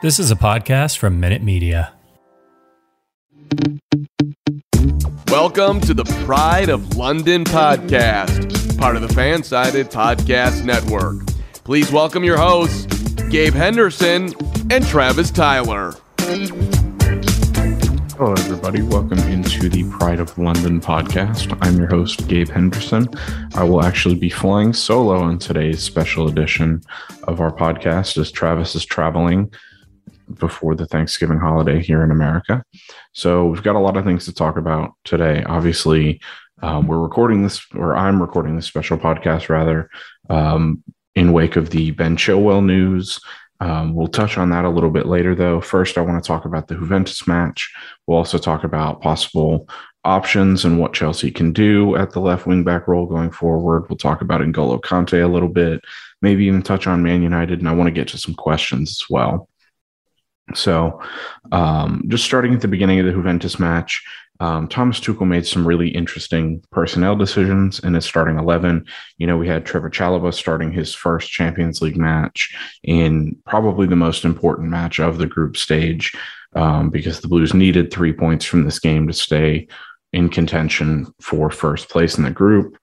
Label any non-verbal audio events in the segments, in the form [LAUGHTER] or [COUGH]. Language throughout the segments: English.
This is a podcast from Minute Media. Welcome to the Pride of London podcast, part of the Fansided Podcast Network. Please welcome your hosts, Gabe Henderson and Travis Tyler. Hello, everybody. Welcome into the Pride of London podcast. I'm your host, Gabe Henderson. I will actually be flying solo on today's special edition of our podcast as Travis is traveling before the Thanksgiving holiday here in America. So we've got a lot of things to talk about today. Obviously, um, we're recording this, or I'm recording this special podcast rather, um, in wake of the Ben Chilwell news. Um, we'll touch on that a little bit later, though. First, I want to talk about the Juventus match. We'll also talk about possible options and what Chelsea can do at the left wing back role going forward. We'll talk about N'Golo Kante a little bit, maybe even touch on Man United, and I want to get to some questions as well. So, um, just starting at the beginning of the Juventus match, um, Thomas Tuchel made some really interesting personnel decisions in his starting 11. You know, we had Trevor Chalobah starting his first Champions League match in probably the most important match of the group stage um, because the Blues needed three points from this game to stay in contention for first place in the group.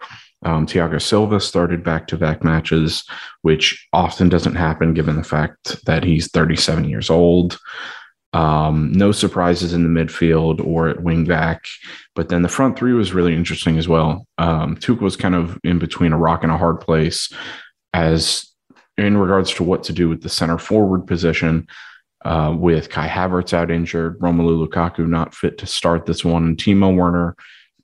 Um, Thiago Silva started back to back matches, which often doesn't happen given the fact that he's 37 years old. Um, no surprises in the midfield or at wing back. But then the front three was really interesting as well. Um, Tuchel was kind of in between a rock and a hard place as in regards to what to do with the center forward position. Uh, with Kai Havertz out injured, Romelu Lukaku not fit to start this one, and Timo Werner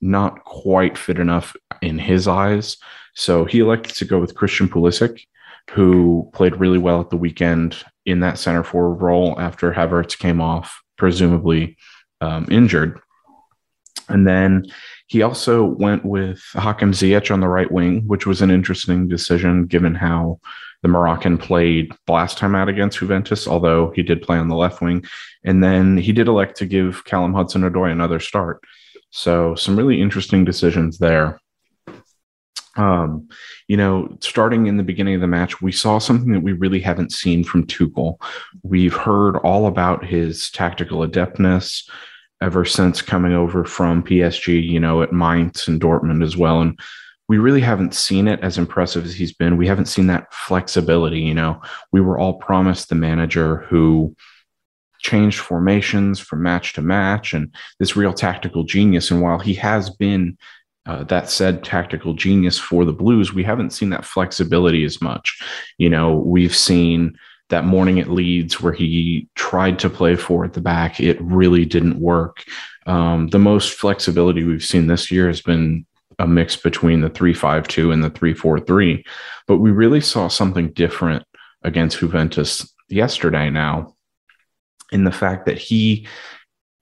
not quite fit enough in his eyes. So he elected to go with Christian Pulisic, who played really well at the weekend in that center forward role after Havertz came off, presumably um, injured. And then he also went with Hakim Ziyech on the right wing, which was an interesting decision given how the Moroccan played last time out against Juventus, although he did play on the left wing. And then he did elect to give Callum Hudson Odoi another start. So some really interesting decisions there. Um, you know, starting in the beginning of the match, we saw something that we really haven't seen from Tuchel. We've heard all about his tactical adeptness ever since coming over from PSG, you know, at Mainz and Dortmund as well. And we really haven't seen it as impressive as he's been. We haven't seen that flexibility, you know. We were all promised the manager who changed formations from match to match and this real tactical genius. And while he has been uh, that said tactical genius for the Blues, we haven't seen that flexibility as much. You know, we've seen that morning at Leeds where he tried to play four at the back. It really didn't work. Um, the most flexibility we've seen this year has been a mix between the 352 and the 343. But we really saw something different against Juventus yesterday now in the fact that he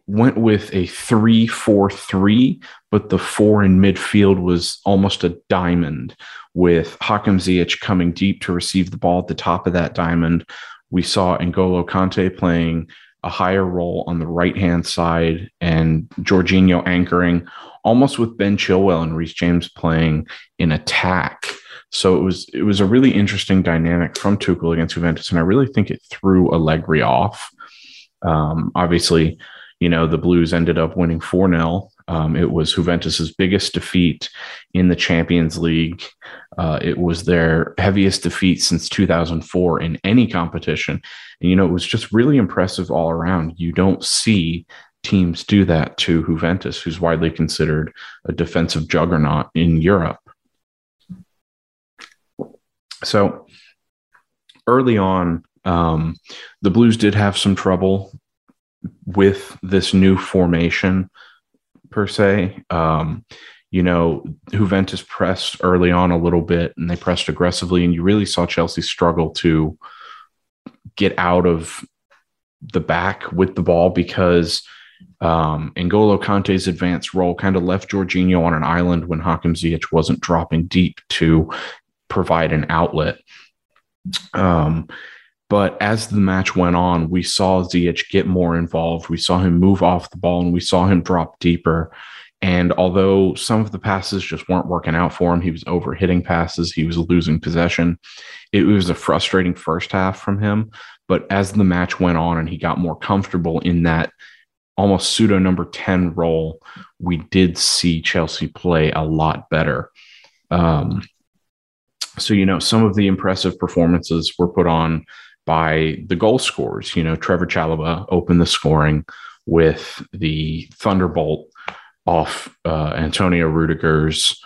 went with a 3 4 3, but the four in midfield was almost a diamond with Hakim Ziyech coming deep to receive the ball at the top of that diamond. We saw N'Golo Kante playing a higher role on the right hand side and Jorginho anchoring almost with Ben Chilwell and Reece James playing in attack. So it was it was a really interesting dynamic from Tuchel against Juventus, and I really think it threw Allegri off. Um, obviously, you know, the Blues ended up winning 4 0. Um, it was Juventus's biggest defeat in the Champions League. Uh, it was their heaviest defeat since 2004 in any competition. And, you know, it was just really impressive all around. You don't see teams do that to Juventus, who's widely considered a defensive juggernaut in Europe. So early on, um, the Blues did have some trouble with this new formation, per se. Um, you know, Juventus pressed early on a little bit and they pressed aggressively, and you really saw Chelsea struggle to get out of the back with the ball because um, N'Golo Kante's advanced role kind of left Jorginho on an island when Hakim Ziyech wasn't dropping deep to provide an outlet. Um, but as the match went on, we saw Ziyech get more involved. We saw him move off the ball and we saw him drop deeper. And although some of the passes just weren't working out for him, he was overhitting passes, he was losing possession. It was a frustrating first half from him. But as the match went on and he got more comfortable in that almost pseudo number 10 role, we did see Chelsea play a lot better. Um, so, you know, some of the impressive performances were put on by the goal scorers. You know, Trevor Chalobah opened the scoring with the Thunderbolt off uh, Antonio Rudiger's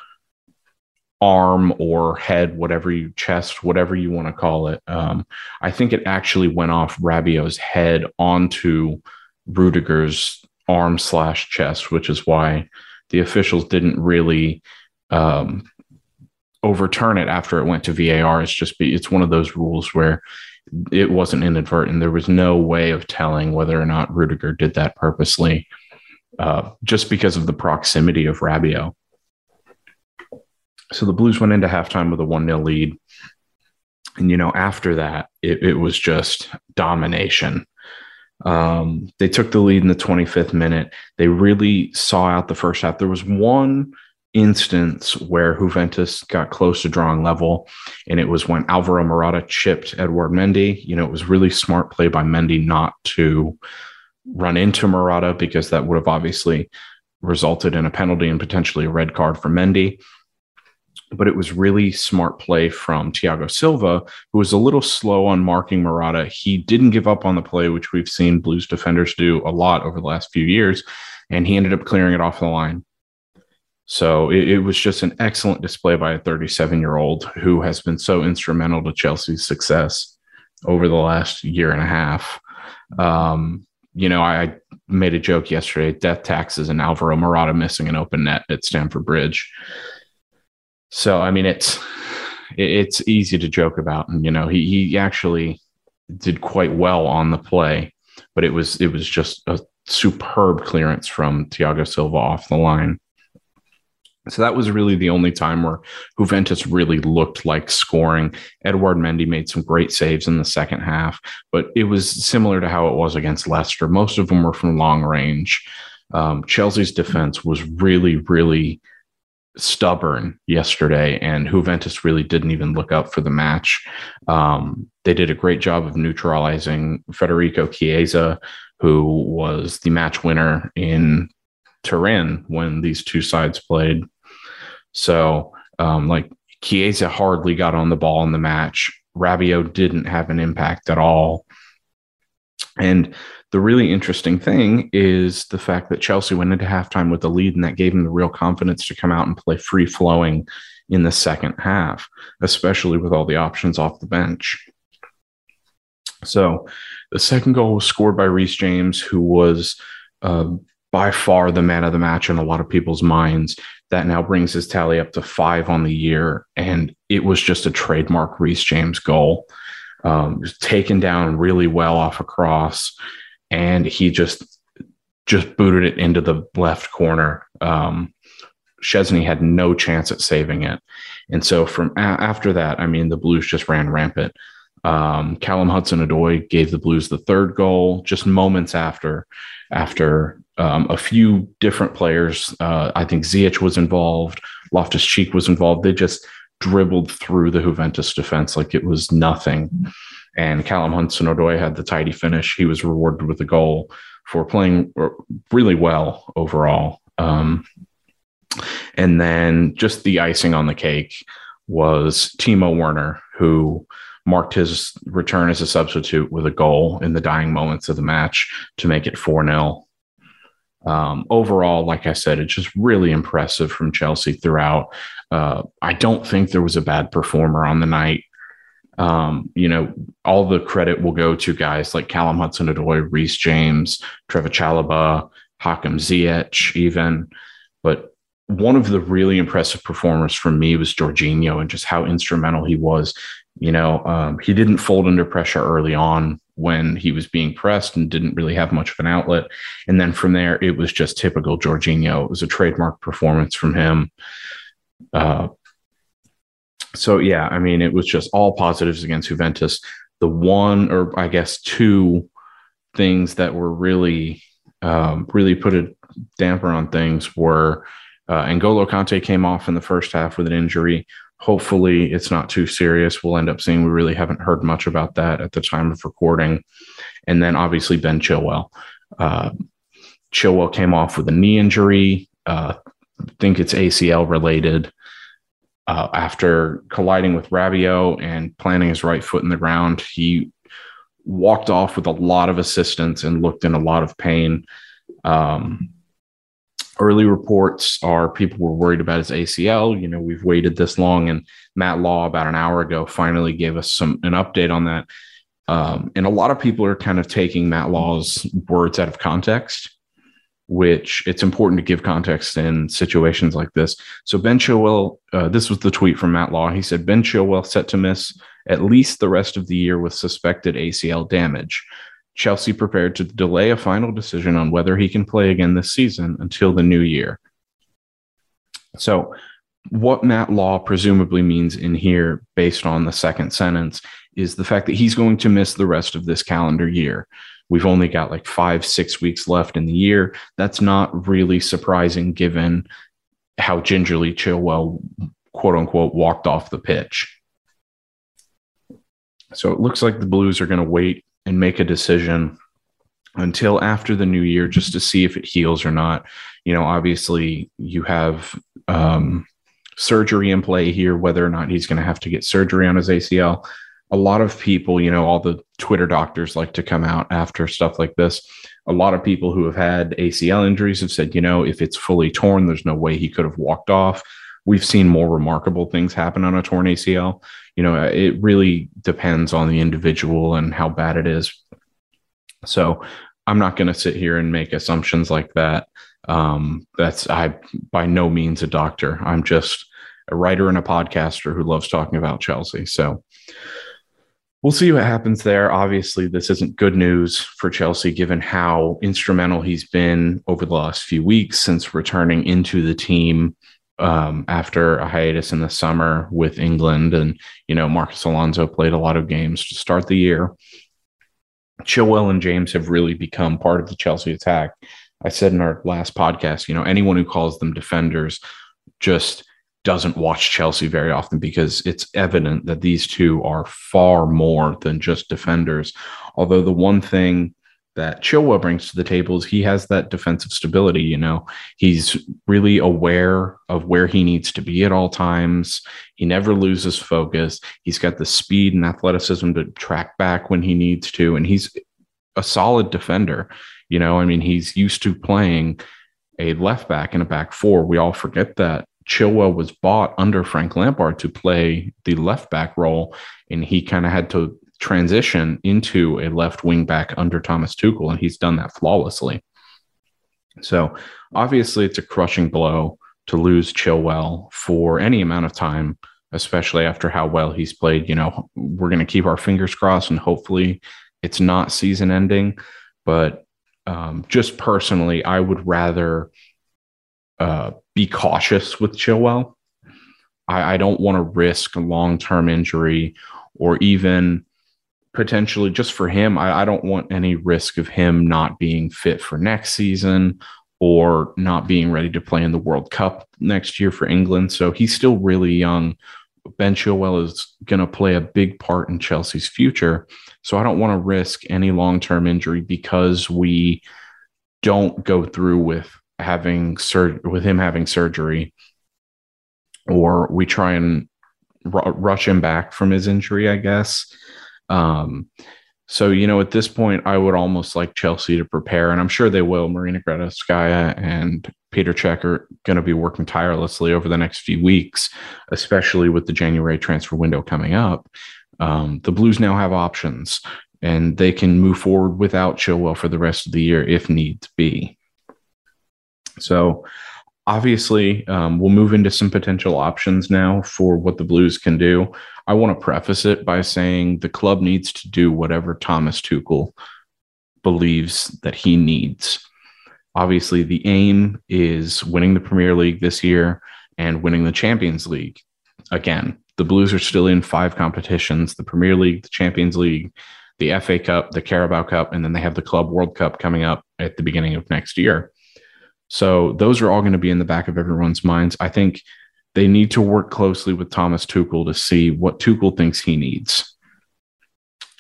arm or head, whatever you chest, whatever you want to call it. Um, I think it actually went off Rabiot's head onto Rudiger's arm slash chest, which is why the officials didn't really um, overturn it after it went to VAR. It's just it's one of those rules where it wasn't inadvertent. There was no way of telling whether or not Rudiger did that purposely, uh, just because of the proximity of Rabiot. So the Blues went into halftime with a 1 0 lead. And, you know, after that, it, it was just domination. Um, they took the lead in the 25th minute. They really saw out the first half. There was one instance where Juventus got close to drawing level, and it was when Alvaro Morata chipped Edouard Mendy. You know, it was really smart play by Mendy not to run into Morata because that would have obviously resulted in a penalty and potentially a red card for Mendy but it was really smart play from Thiago Silva, who was a little slow on marking Morata. He didn't give up on the play, which we've seen Blues defenders do a lot over the last few years, and he ended up clearing it off the line. So it, it was just an excellent display by a 37 year old who has been so instrumental to Chelsea's success over the last year and a half. Um, you know, I made a joke yesterday death taxes and Alvaro Morata missing an open net at Stamford Bridge. So I mean, it's it's easy to joke about, and you know, he he actually did quite well on the play, but it was it was just a superb clearance from Thiago Silva off the line. So that was really the only time where Juventus really looked like scoring. Edouard Mendy made some great saves in the second half, but it was similar to how it was against Leicester. Most of them were from long range. Um, Chelsea's defense was really, really stubborn yesterday, and Juventus really didn't even look up for the match. Um, they did a great job of neutralizing Federico Chiesa, who was the match winner in Turin when these two sides played. So, um, like Chiesa hardly got on the ball in the match. Rabiot didn't have an impact at all. And the really interesting thing is the fact that Chelsea went into halftime with the lead, and that gave them the real confidence to come out and play free flowing in the second half, especially with all the options off the bench. So the second goal was scored by Reece James, who was uh, by far the man of the match in a lot of people's minds. That now brings his tally up to five on the year. And it was just a trademark Reece James goal. Um, taken down really well off a cross and he just just booted it into the left corner. Um, Szczesny had no chance at saving it, and so from a- after that, I mean, the Blues just ran rampant. Um, Callum Hudson-Odoi gave the Blues the third goal just moments after after um, a few different players. Uh, I think Ziyech was involved, Loftus Cheek was involved. They just dribbled through the Juventus defense like it was nothing. And Callum Hudson-Odoi had the tidy finish. He was rewarded with a goal for playing really well overall. Um, and then just the icing on the cake was Timo Werner, who marked his return as a substitute with a goal in the dying moments of the match to make it 4 0. Um, overall, like I said, it's just really impressive from Chelsea throughout. Uh, I don't think there was a bad performer on the night. Um, you know, all the credit will go to guys like Callum Hudson-Odoi, Reece James, Trevor Chalobah, Hakim Ziyech, even. But one of the really impressive performers for me was Jorginho and just how instrumental he was. You know, um, he didn't fold under pressure early on when he was being pressed and didn't really have much of an outlet. And then from there, it was just typical Jorginho. It was a trademark performance from him. Uh, so yeah, I mean, it was just all positives against Juventus. The one, or I guess two, things that were really, um, really put a damper on things were uh, Kante came off in the first half with an injury. Hopefully, it's not too serious. We'll end up seeing we really haven't heard much about that at the time of recording. And then obviously, Ben Chilwell. Uh, Chilwell came off with a knee injury. Uh, I think it's ACL related. Uh, after colliding with Rabiot and planting his right foot in the ground, he walked off with a lot of assistance and looked in a lot of pain. Um, early reports are people were worried about his ACL. You know, we've waited this long, and Matt Law about an hour ago finally gave us some an update on that. Um, and a lot of people are kind of taking Matt Law's words out of context, which it's important to give context in situations like this. So Ben Chilwell, uh, this was the tweet from Matt Law. He said Ben Chilwell set to miss at least the rest of the year with suspected ACL damage. Chelsea prepared to delay a final decision on whether he can play again this season until the new year. So, what Matt Law presumably means in here, based on the second sentence, is the fact that he's going to miss the rest of this calendar year. We've only got like five, six weeks left in the year. That's not really surprising given how gingerly Chilwell, quote unquote, walked off the pitch. So it looks like the Blues are going to wait and make a decision until after the new year just to see if it heals or not. You know, obviously you have um, surgery in play here, whether or not he's going to have to get surgery on his ACL. A lot of people, you know, all the Twitter doctors like to come out after stuff like this. A lot of people who have had ACL injuries have said, you know, if it's fully torn, there's no way he could have walked off. We've seen more remarkable things happen on a torn ACL you know, it really depends on the individual and how bad it is. So I'm not going to sit here and make assumptions like that. Um, that's I by no means a doctor. I'm just a writer and a podcaster who loves talking about Chelsea. So we'll see what happens there. Obviously, this isn't good news for Chelsea, given how instrumental he's been over the last few weeks since returning into the team um, after a hiatus in the summer with England. And, you know, Marcos Alonso played a lot of games to start the year. Chilwell and James have really become part of the Chelsea attack. I said in our last podcast, you know, anyone who calls them defenders just doesn't watch Chelsea very often because it's evident that these two are far more than just defenders. Although the one thing that Chilwell brings to the table is he has that defensive stability. You know, he's really aware of where he needs to be at all times. He never loses focus. He's got the speed and athleticism to track back when he needs to, and he's a solid defender. You know, I mean, he's used to playing a left back and a back four. We all forget that Chilwell was bought under Frank Lampard to play the left back role, and he kind of had to transition into a left wing back under Thomas Tuchel, and he's done that flawlessly. So obviously, it's a crushing blow to lose Chilwell for any amount of time, especially after how well he's played. You know, we're going to keep our fingers crossed, and hopefully, it's not season ending. But um, just personally, I would rather uh, be cautious with Chilwell. I, I don't want to risk a long term injury or even potentially just for him, I, I, don't want any risk of him not being fit for next season or not being ready to play in the World Cup next year for England. So he's still really young. Ben Chilwell is going to play a big part in Chelsea's future. So I don't want to risk any long term injury because we don't go through with having sur- with him having surgery or we try and r- rush him back from his injury, I guess. Um, so, you know, at this point, I would almost like Chelsea to prepare, and I'm sure they will. Marina Granovskaya and Petr Cech are going to be working tirelessly over the next few weeks, especially with the January transfer window coming up. Um, the Blues now have options, and they can move forward without Chilwell for the rest of the year if needs be. So, obviously, um, we'll move into some potential options now for what the Blues can do. I want to preface it by saying the club needs to do whatever Thomas Tuchel believes that he needs. Obviously, the aim is winning the Premier League this year and winning the Champions League. Again, the Blues are still in five competitions the Premier League, the Champions League, the FA Cup, the Carabao Cup, and then they have the Club World Cup coming up at the beginning of next year. So those are all going to be in the back of everyone's minds. I think they need to work closely with Thomas Tuchel to see what Tuchel thinks he needs.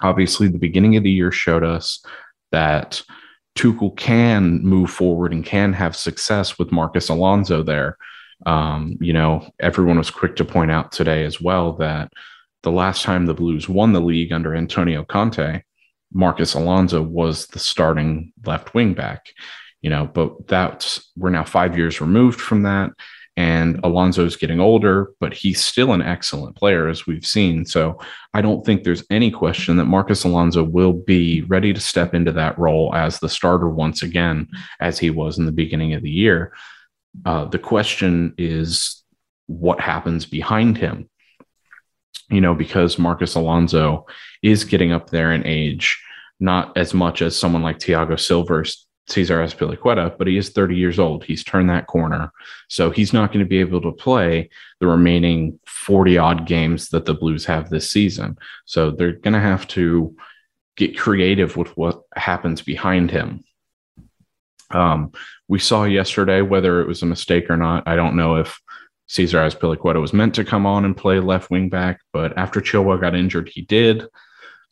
Obviously, the beginning of the year showed us that Tuchel can move forward and can have success with Marcos Alonso there. Um, you know, everyone was quick to point out today as well that the last time the Blues won the league under Antonio Conte, Marcos Alonso was the starting left wing back. You know, but that's we're now five years removed from that. And Alonso's getting older, but he's still an excellent player, as we've seen. So I don't think there's any question that Marcos Alonso will be ready to step into that role as the starter once again, as he was in the beginning of the year. Uh, the question is what happens behind him? You know, because Marcos Alonso is getting up there in age, not as much as someone like Thiago Silva Cesar Azpilicueta, but he is 30 years old. He's turned that corner. So he's not going to be able to play the remaining 40 odd games that the Blues have this season. So they're going to have to get creative with what happens behind him. Um, we saw yesterday, whether it was a mistake or not, I don't know if Cesar Azpilicueta was meant to come on and play left wing back, but after Chilwell got injured, he did.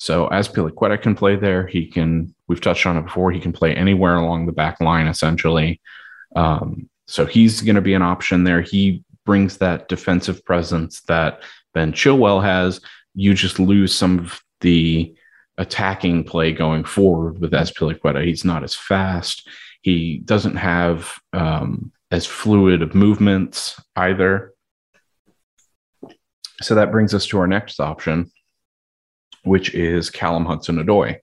So Azpilicueta can play there. He can. We've touched on it before. He can play anywhere along the back line, essentially. Um, so he's going to be an option there. He brings that defensive presence that Ben Chilwell has. You just lose some of the attacking play going forward with Azpilicueta. He's not as fast. He doesn't have um, as fluid of movements either. So that brings us to our next option, which is Callum Hudson Odoi.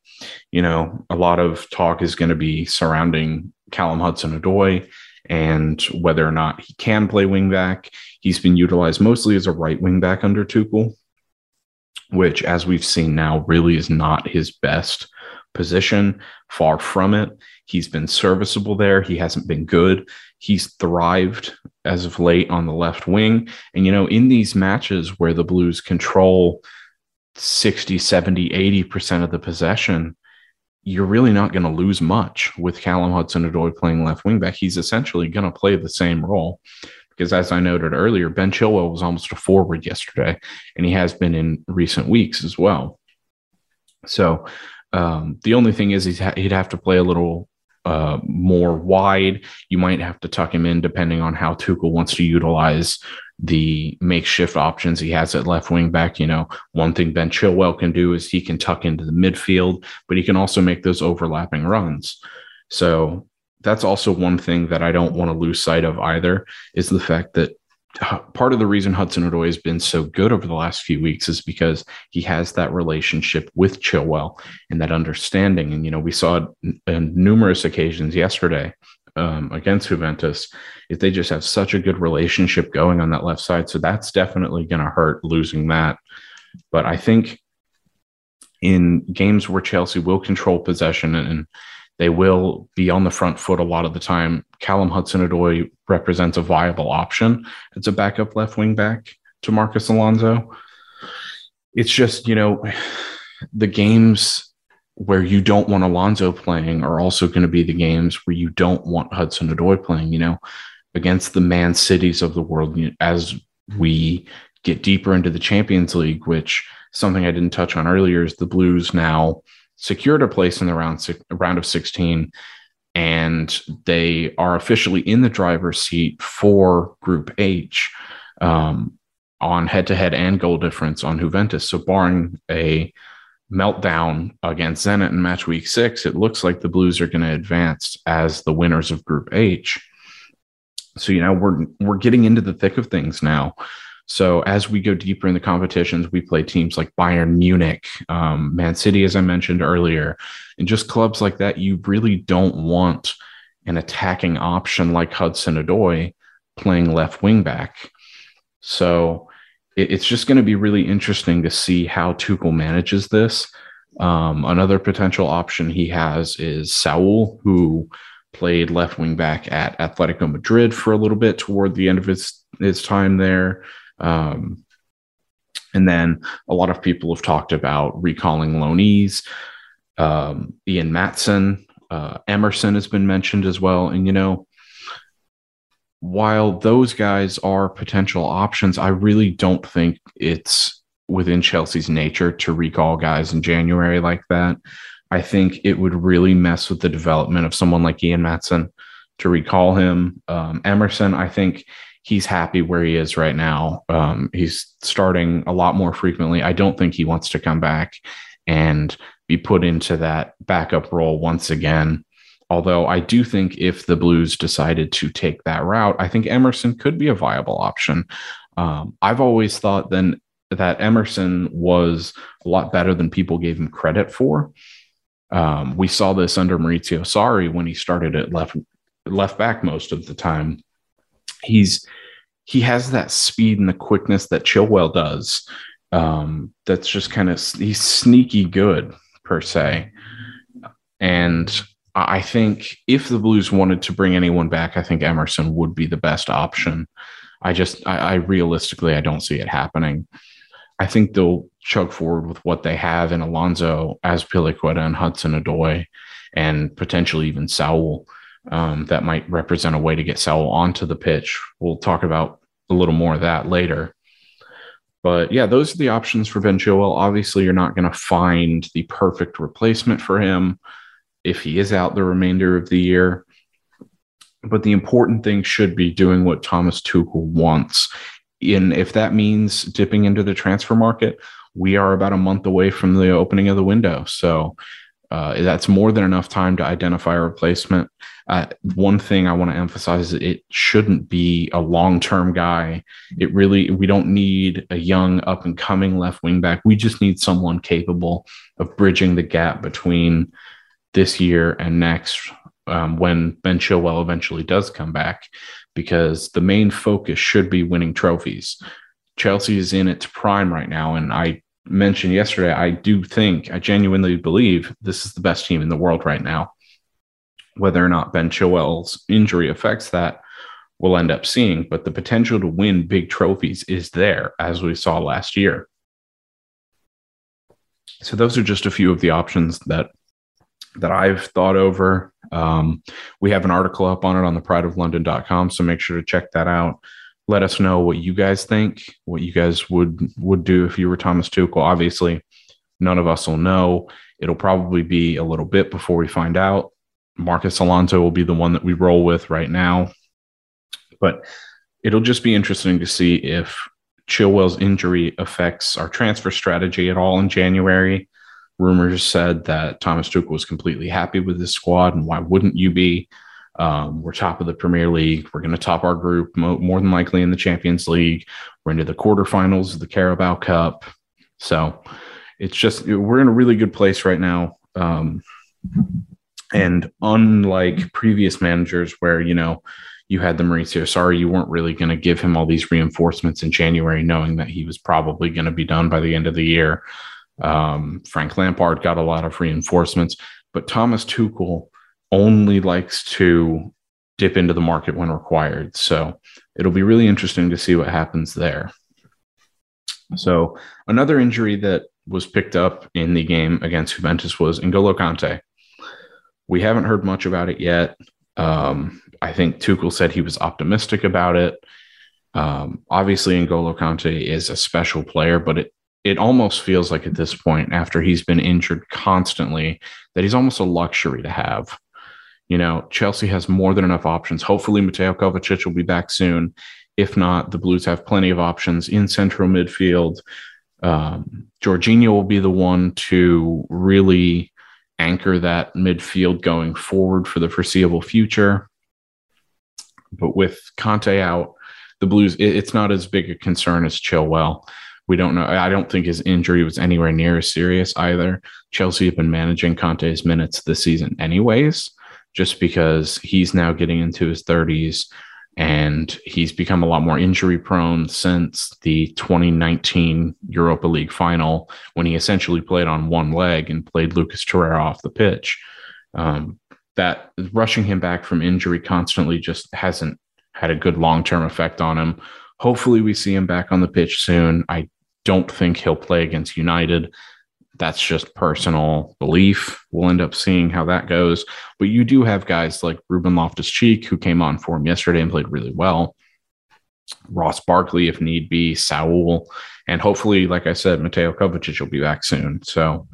You know, a lot of talk is going to be surrounding Callum Hudson Odoi and whether or not he can play wingback. He's been utilized mostly as a right wingback under Tuchel, which, as we've seen now, really is not his best position. Far from it. He's been serviceable there. He hasn't been good. He's thrived as of late on the left wing. And, you know, in these matches where the Blues control 60, 70, 80% of the possession, you're really not going to lose much with Callum Hudson Odoi playing left wing back. He's essentially going to play the same role because, as I noted earlier, Ben Chilwell was almost a forward yesterday, and he has been in recent weeks as well. So um, the only thing is he's ha- he'd have to play a little uh, more wide. You might have to tuck him in depending on how Tuchel wants to utilize the makeshift options he has at left wing back. You know, one thing Ben Chilwell can do is he can tuck into the midfield, but he can also make those overlapping runs. So that's also one thing that I don't want to lose sight of either is the fact that part of the reason Hudson Odoi has been so good over the last few weeks is because he has that relationship with Chilwell and that understanding. And, you know, we saw it on numerous occasions yesterday um, against Juventus is they just have such a good relationship going on that left side. So that's definitely going to hurt losing that. But I think in games where Chelsea will control possession and they will be on the front foot a lot of the time. Callum Hudson Odoi represents a viable option. It's a backup left wing back to Marcos Alonso. It's just, you know, [SIGHS] the games where you don't want Alonso playing are also going to be the games where you don't want Hudson Odoi playing, you know, against the man cities of the world as we get deeper into the Champions League, which something I didn't touch on earlier is the Blues now secured a place in the round round of 16 and they are officially in the driver's seat for group H um, on head to head and goal difference on Juventus. So, barring a meltdown against Zenit in match week six, it looks like the Blues are going to advance as the winners of group H. So, you know, we're, we're getting into the thick of things now. So as we go deeper in the competitions, we play teams like Bayern Munich, um, Man City, as I mentioned earlier, and just clubs like that. You really don't want an attacking option like Hudson Odoi playing left wing back. So it's just going to be really interesting to see how Tuchel manages this. Um, another potential option he has is Saul, who played left wing back at Atletico Madrid for a little bit toward the end of his his time there. Um, and then a lot of people have talked about recalling loanees. Um, Ian Maatsen, uh, Emerson has been mentioned as well. And, you know, while those guys are potential options, I really don't think it's within Chelsea's nature to recall guys in January like that. I think it would really mess with the development of someone like Ian Maatsen to recall him. Um, Emerson, I think he's happy where he is right now. Um, he's starting a lot more frequently. I don't think he wants to come back and be put into that backup role once again. Although I do think if the Blues decided to take that route, I think Emerson could be a viable option. Um, I've always thought then that Emerson was a lot better than people gave him credit for. Um, we saw this under Maurizio Sarri when he started at left left back most of the time. He's he has that speed and the quickness that Chilwell does. Um, that's just kind of he's sneaky good per se. And I think if the Blues wanted to bring anyone back, I think Emerson would be the best option. I just, I, I realistically, I don't see it happening. I think they'll chug forward with what they have in Alonso Azpilicueta and Hudson Odoi, and potentially even Saul. Um, that might represent a way to get Saul onto the pitch. We'll talk about a little more of that later. But yeah, those are the options for Ben Chilwell. Obviously, you're not going to find the perfect replacement for him if he is out the remainder of the year. But the important thing should be doing what Thomas Tuchel wants. In if that means dipping into the transfer market, we are about a month away from the opening of the window. So uh, that's more than enough time to identify a replacement. Uh, one thing I want to emphasize is it shouldn't be a long term guy. It really, we don't need a young up and coming left wing back. We just need someone capable of bridging the gap between this year and next um, when Ben Chilwell eventually does come back, because the main focus should be winning trophies. Chelsea is in its prime right now, and I mentioned yesterday, I do think, I genuinely believe this is the best team in the world right now. Whether or not Ben Chilwell's injury affects that, we'll end up seeing. But the potential to win big trophies is there, as we saw last year. So those are just a few of the options that that I've thought over. Um, we have an article up on it on the prideoflondon.com, so make sure to check that out let us know what you guys think, what you guys would would do if you were Thomas Tuchel. Obviously, none of us will know. It'll probably be a little bit before we find out. Marcos Alonso will be the one that we roll with right now. But it'll just be interesting to see if Chilwell's injury affects our transfer strategy at all in January. Rumors said that Thomas Tuchel was completely happy with his squad, and why wouldn't you be? Um, we're top of the Premier League. We're going to top our group mo- more than likely in the Champions League. We're into the quarterfinals of the Carabao Cup. So it's just, we're in a really good place right now. Um, and unlike previous managers where, you know, you had the Maurizio Sarri, you weren't really going to give him all these reinforcements in January, knowing that he was probably going to be done by the end of the year. Um, Frank Lampard got a lot of reinforcements, but Thomas Tuchel only likes to dip into the market when required. So it'll be really interesting to see what happens there. So another injury that was picked up in the game against Juventus was N'Golo Kante. We haven't heard much about it yet. Um, I think Tuchel said he was optimistic about it. Um, obviously, N'Golo Kante is a special player, but it it almost feels like at this point, after he's been injured constantly, that he's almost a luxury to have. You know, Chelsea has more than enough options. Hopefully, Mateo Kovacic will be back soon. If not, the Blues have plenty of options in central midfield. Um, Jorginho will be the one to really anchor that midfield going forward for the foreseeable future. But with Kante out, the Blues, it, it's not as big a concern as Chilwell. We don't know. I don't think his injury was anywhere near as serious either. Chelsea have been managing Kante's minutes this season, anyways just because he's now getting into his 30s and he's become a lot more injury prone since the 2019 Europa League final when he essentially played on one leg and played Lucas Torreira off the pitch. Um, that rushing him back from injury constantly just hasn't had a good long term effect on him. Hopefully, we see him back on the pitch soon. I don't think he'll play against United that's just personal belief. We'll end up seeing how that goes. But you do have guys like Ruben Loftus Cheek, who came on for him yesterday and played really well. Ross Barkley, if need be, Saul, and hopefully, like I said, Mateo Kovacic will be back soon. So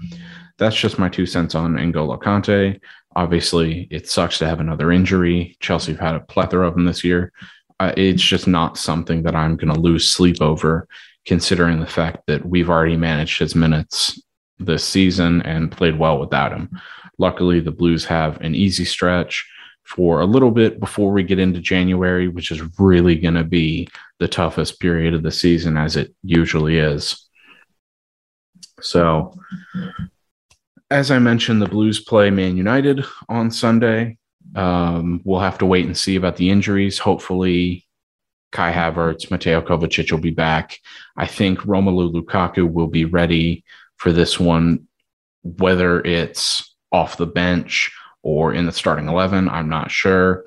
that's just my two cents on N'Golo Kante. Obviously, it sucks to have another injury. Chelsea have had a plethora of them this year. Uh, it's just not something that I'm going to lose sleep over, considering the fact that we've already managed his minutes this season and played well without him. Luckily, the Blues have an easy stretch for a little bit before we get into January, which is really going to be the toughest period of the season, as it usually is. So, as I mentioned, the Blues play Man United on Sunday. Um, we'll have to wait and see about the injuries. Hopefully, Kai Havertz, Mateo Kovacic will be back. I think Romelu Lukaku will be ready for this one, whether it's off the bench or in the starting 11. I'm not sure.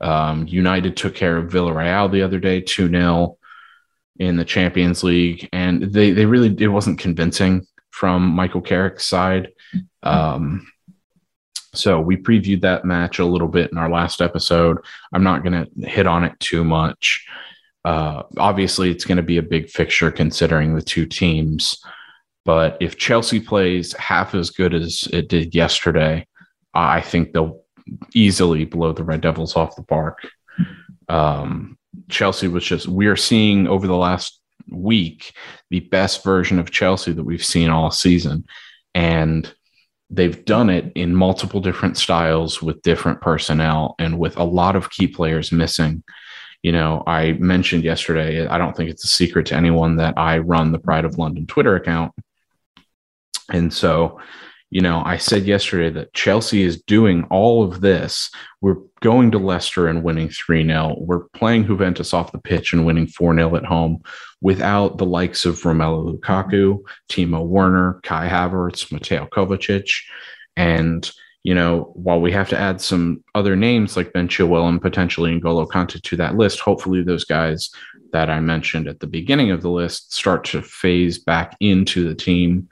Um, United took care of Villarreal the other day, 2 0 in the Champions League. And they, they really, it wasn't convincing from Michael Carrick's side. Um, so we previewed that match a little bit in our last episode. I'm not going to hit on it too much. Uh, obviously, it's going to be a big fixture considering the two teams. But if Chelsea plays half as good as it did yesterday, I think they'll easily blow the Red Devils off the park. Um, Chelsea was just, we are seeing over the last week the best version of Chelsea that we've seen all season. And they've done it in multiple different styles with different personnel and with a lot of key players missing. You know, I mentioned yesterday, I don't think it's a secret to anyone that I run the Pride of London Twitter account. And so you know, I said yesterday that Chelsea is doing all of this. We're going to Leicester and winning 3 0. We're playing Juventus off the pitch and winning 4 0 at home without the likes of Romelu Lukaku, Timo Werner, Kai Havertz, Mateo Kovacic. And, you know, while we have to add some other names like Ben Chilwell and potentially N'Golo Kante to that list, hopefully those guys that I mentioned at the beginning of the list start to phase back into the team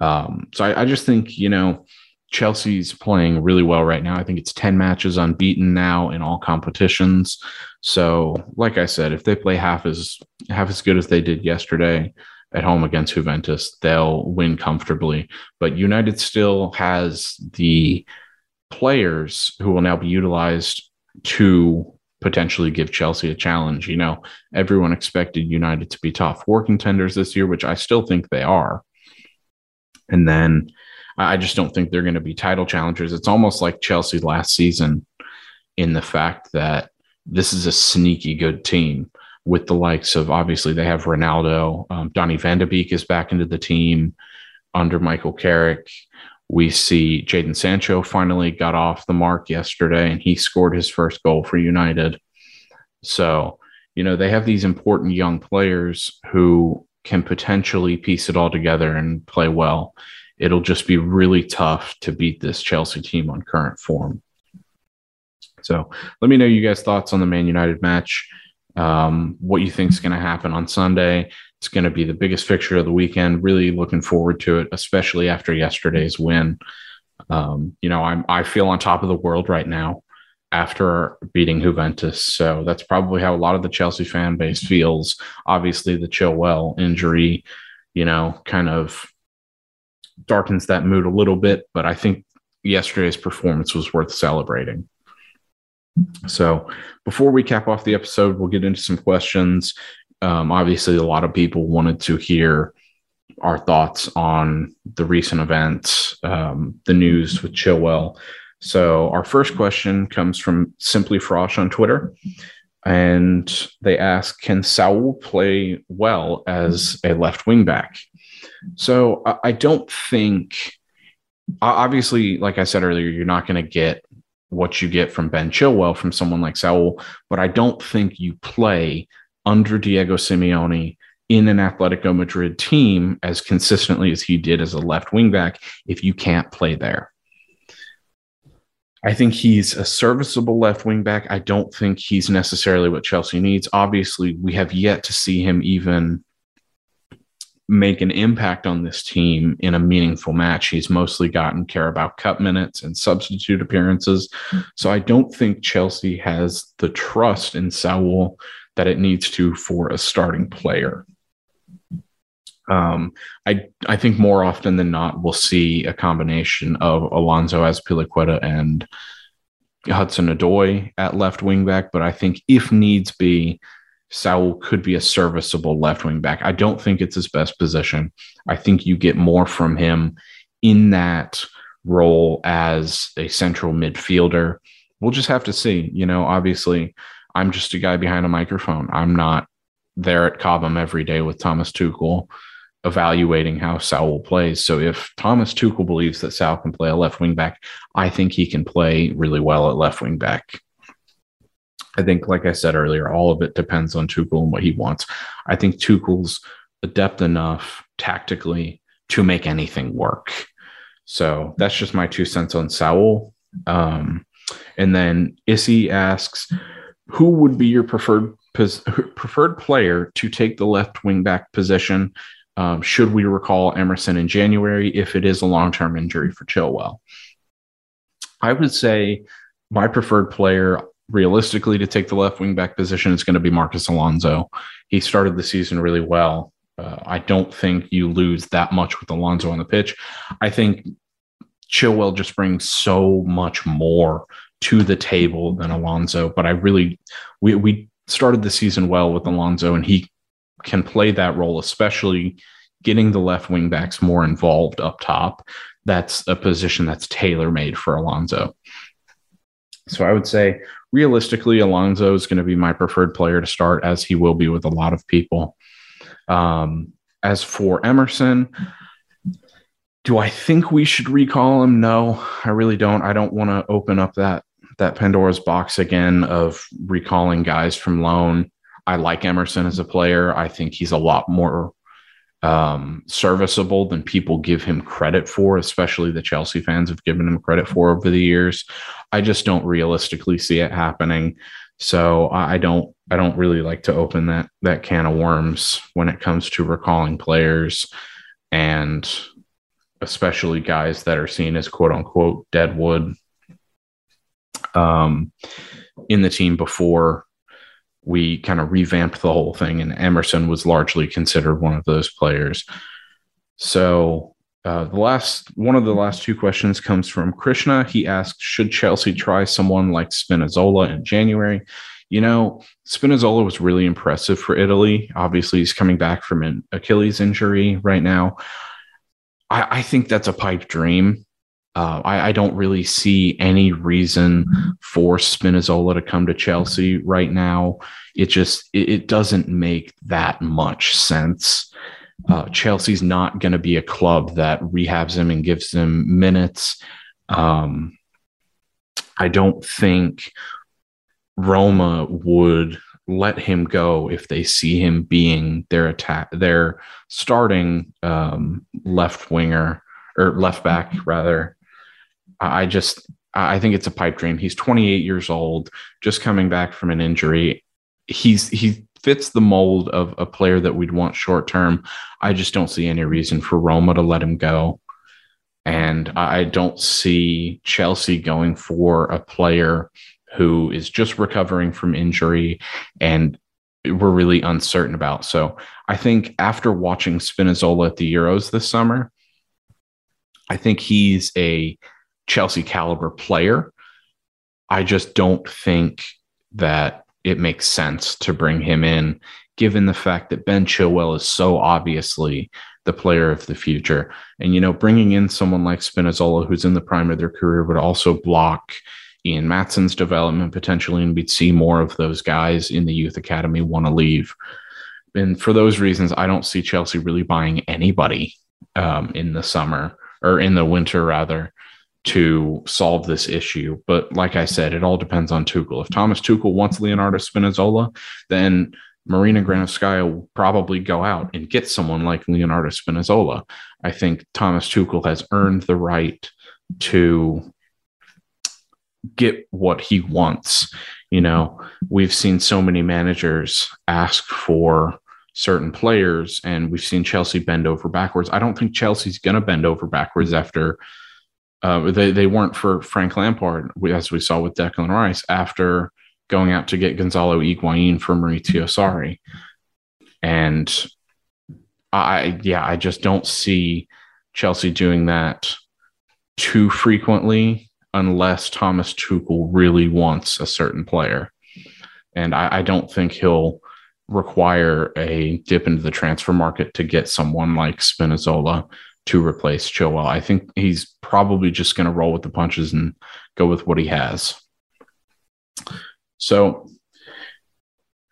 um, so I, I just think, you know, Chelsea's playing really well right now. I think it's 10 matches unbeaten now in all competitions. So, like I said, if they play half as half as good as they did yesterday at home against Juventus, they'll win comfortably. But United still has the players who will now be utilized to potentially give Chelsea a challenge. You know, everyone expected United to be top four contenders this year, which I still think they are. And then I just don't think they're going to be title challengers. It's almost like Chelsea last season in the fact that this is a sneaky good team with the likes of obviously they have Ronaldo. Um, Donny van de Beek is back into the team under Michael Carrick. We see Jadon Sancho finally got off the mark yesterday and he scored his first goal for United. So, you know, they have these important young players who can potentially piece it all together and play well. It'll just be really tough to beat this Chelsea team on current form. So let me know you guys' thoughts on the Man United match. Um, what you think is going to happen on Sunday. It's going to be the biggest fixture of the weekend. Really looking forward to it, especially after yesterday's win. Um, you know, I'm I feel on top of the world right now after beating Juventus. So that's probably how a lot of the Chelsea fan base feels. Obviously, the Chilwell injury, you know, kind of darkens that mood a little bit, but I think yesterday's performance was worth celebrating. So before we cap off the episode, we'll get into some questions. Um, obviously, a lot of people wanted to hear our thoughts on the recent events, um, the news with Chilwell. So our first question comes from Simply Frosh on Twitter. And they ask, can Saul play well as a left wing back? So I don't think, obviously, like I said earlier, you're not going to get what you get from Ben Chilwell from someone like Saul, but I don't think you play under Diego Simeone in an Atletico Madrid team as consistently as he did as a left wing back if you can't play there. I think he's a serviceable left wing back. I don't think he's necessarily what Chelsea needs. Obviously, we have yet to see him even make an impact on this team in a meaningful match. He's mostly gotten Carabao Cup minutes and substitute appearances. So I don't think Chelsea has the trust in Saul that it needs to for a starting player. Um, I I think more often than not we'll see a combination of Alonso Azpilicueta and Hudson Odoi at left wing back, but I think if needs be, Saul could be a serviceable left wing back. I don't think it's his best position. I think you get more from him in that role as a central midfielder. We'll just have to see. You know, obviously, I'm just a guy behind a microphone. I'm not there at Cobham every day with Thomas Tuchel evaluating how Saul plays. So if Thomas Tuchel believes that Saul can play a left wing back, I think he can play really well at left wing back. I think, like I said earlier, all of it depends on Tuchel and what he wants. I think Tuchel's adept enough tactically to make anything work. So that's just my two cents on Saul. Um, and then Issy asks, who would be your preferred preferred player to take the left wing back position? Um, should we recall Emerson in January if it is a long term injury for Chilwell? I would say my preferred player realistically to take the left wing back position is going to be Marcos Alonso. He started the season really well. Uh, I don't think you lose that much with Alonso on the pitch. I think Chilwell just brings so much more to the table than Alonso, but I really we we started the season well with Alonso and he can play that role, especially getting the left wing backs more involved up top. That's a position that's tailor made for Alonso. So I would say realistically, Alonso is going to be my preferred player to start, as he will be with a lot of people. Um, as for Emerson, do I think we should recall him? No, I really don't. I don't want to open up that that Pandora's box again of recalling guys from loan. I like Emerson as a player. I think he's a lot more um, serviceable than people give him credit for, especially the Chelsea fans have given him credit for over the years. I just don't realistically see it happening. So I don't I don't really like to open that that can of worms when it comes to recalling players and especially guys that are seen as quote unquote deadwood um, in the team before we kind of revamped the whole thing, and Emerson was largely considered one of those players. So uh, the last one of the last two questions comes from Krishna. He asked, "Should Chelsea try someone like Spinazzola in January?" You know, Spinazzola was really impressive for Italy. Obviously, he's coming back from an Achilles injury right now. I, I think that's a pipe dream. Uh, I, I, don't really see any reason for Spinazzola to come to Chelsea right now. It just it, it doesn't make that much sense. Uh, Chelsea's not going to be a club that rehabs him and gives him minutes. Um, I don't think Roma would let him go if they see him being their attack, their starting um, left winger or left back rather. I just I think it's a pipe dream. He's 28 years old, just coming back from an injury. He's he fits the mold of a player that we'd want short term. I just don't see any reason for Roma to let him go. And I don't see Chelsea going for a player who is just recovering from injury and we're really uncertain about. So I think after watching Spinazzola at the Euros this summer, I think he's a Chelsea caliber player. I just don't think that it makes sense to bring him in, given the fact that Ben Chilwell is so obviously the player of the future. And, you know, bringing in someone like Spinazzola, who's in the prime of their career, would also block Ian Maatsen's development potentially, and we'd see more of those guys in the youth academy want to leave. And for those reasons, I don't see Chelsea really buying anybody um, in the summer or in the winter, rather to solve this issue. But like I said, it all depends on Tuchel. If Thomas Tuchel wants Leonardo Spinazzola, then Marina Granovskaya will probably go out and get someone like Leonardo Spinazzola. I think Thomas Tuchel has earned the right to get what he wants. You know, we've seen so many managers ask for certain players, and we've seen Chelsea bend over backwards. I don't think Chelsea's going to bend over backwards after uh, they they weren't for Frank Lampard, as we saw with Declan Rice after going out to get Gonzalo Higuain for Maurizio Sarri, and I yeah I just don't see Chelsea doing that too frequently unless Thomas Tuchel really wants a certain player, and I, I don't think he'll require a dip into the transfer market to get someone like Spinazzola to replace Chilwell. I think he's probably just going to roll with the punches and go with what he has. So,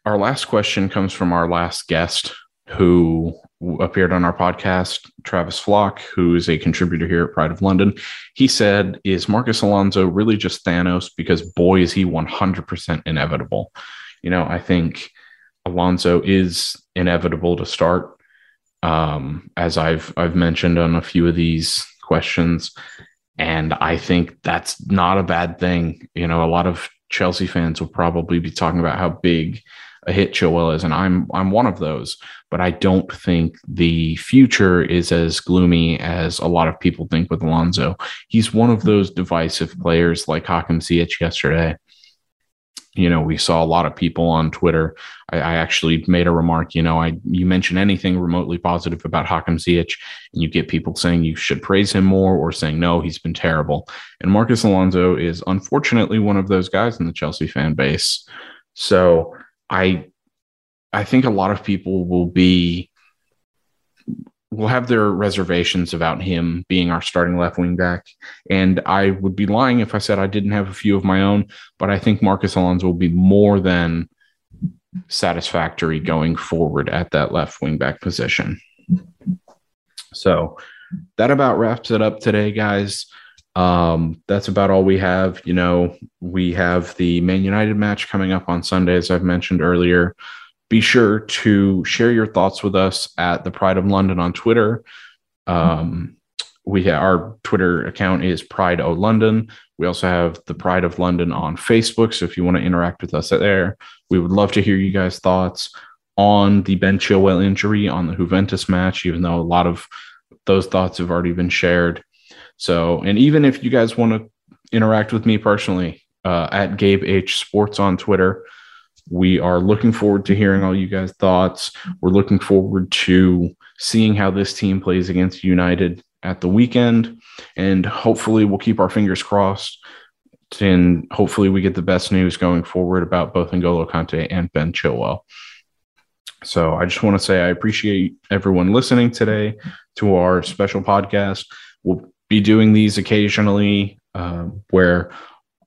our last question comes from our last guest who appeared on our podcast, Travis Flock, who is a contributor here at Pride of London. He said, Is Marcos Alonso really just Thanos? Because boy, is he 100% inevitable. You know, I think Alonso is inevitable to start. Um, as I've I've mentioned on a few of these questions, and I think that's not a bad thing. You know, a lot of Chelsea fans will probably be talking about how big a hit Chilwell is, and I'm I'm one of those. But I don't think the future is as gloomy as a lot of people think with Alonso. He's one of those divisive players like Hakim Ziyech yesterday you know, we saw a lot of people on Twitter. I, I, actually made a remark, you know, I you mention anything remotely positive about Hakim Ziyech, and you get people saying you should praise him more or saying no, he's been terrible. And Marcos Alonso is unfortunately one of those guys in the Chelsea fan base. So I I think a lot of people will be will have their reservations about him being our starting left wing back. And I would be lying if I said I didn't have a few of my own, but I think Marcos Alonso will be more than satisfactory going forward at that left wing back position. So that about wraps it up today, guys. Um, that's about all we have. You know, we have the Man United match coming up on Sunday, as I've mentioned earlier be sure to share your thoughts with us at the Pride of London on Twitter. Um, we our Twitter account is Pride O London. We also have the Pride of London on Facebook. So if you want to interact with us there, we would love to hear you guys' thoughts on the Ben Chilwell injury, on the Juventus match, even though a lot of those thoughts have already been shared. So, and even if you guys want to interact with me personally, uh, at Gabe H Sports on Twitter, we are looking forward to hearing all you guys' thoughts. We're looking forward to seeing how this team plays against United at the weekend. And hopefully, we'll keep our fingers crossed. And hopefully, we get the best news going forward about both N'Golo Kante and Ben Chilwell. So I just want to say I appreciate everyone listening today to our special podcast. We'll be doing these occasionally uh, where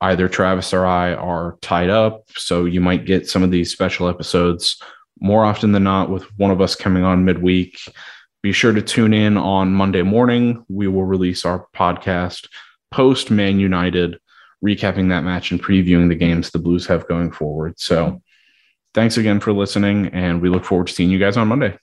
either Travis or I are tied up. So you might get some of these special episodes more often than not with one of us coming on midweek. Be sure to tune in on Monday morning. We will release our podcast post Man United, recapping that match and previewing the games the Blues have going forward. So thanks again for listening, and we look forward to seeing you guys on Monday.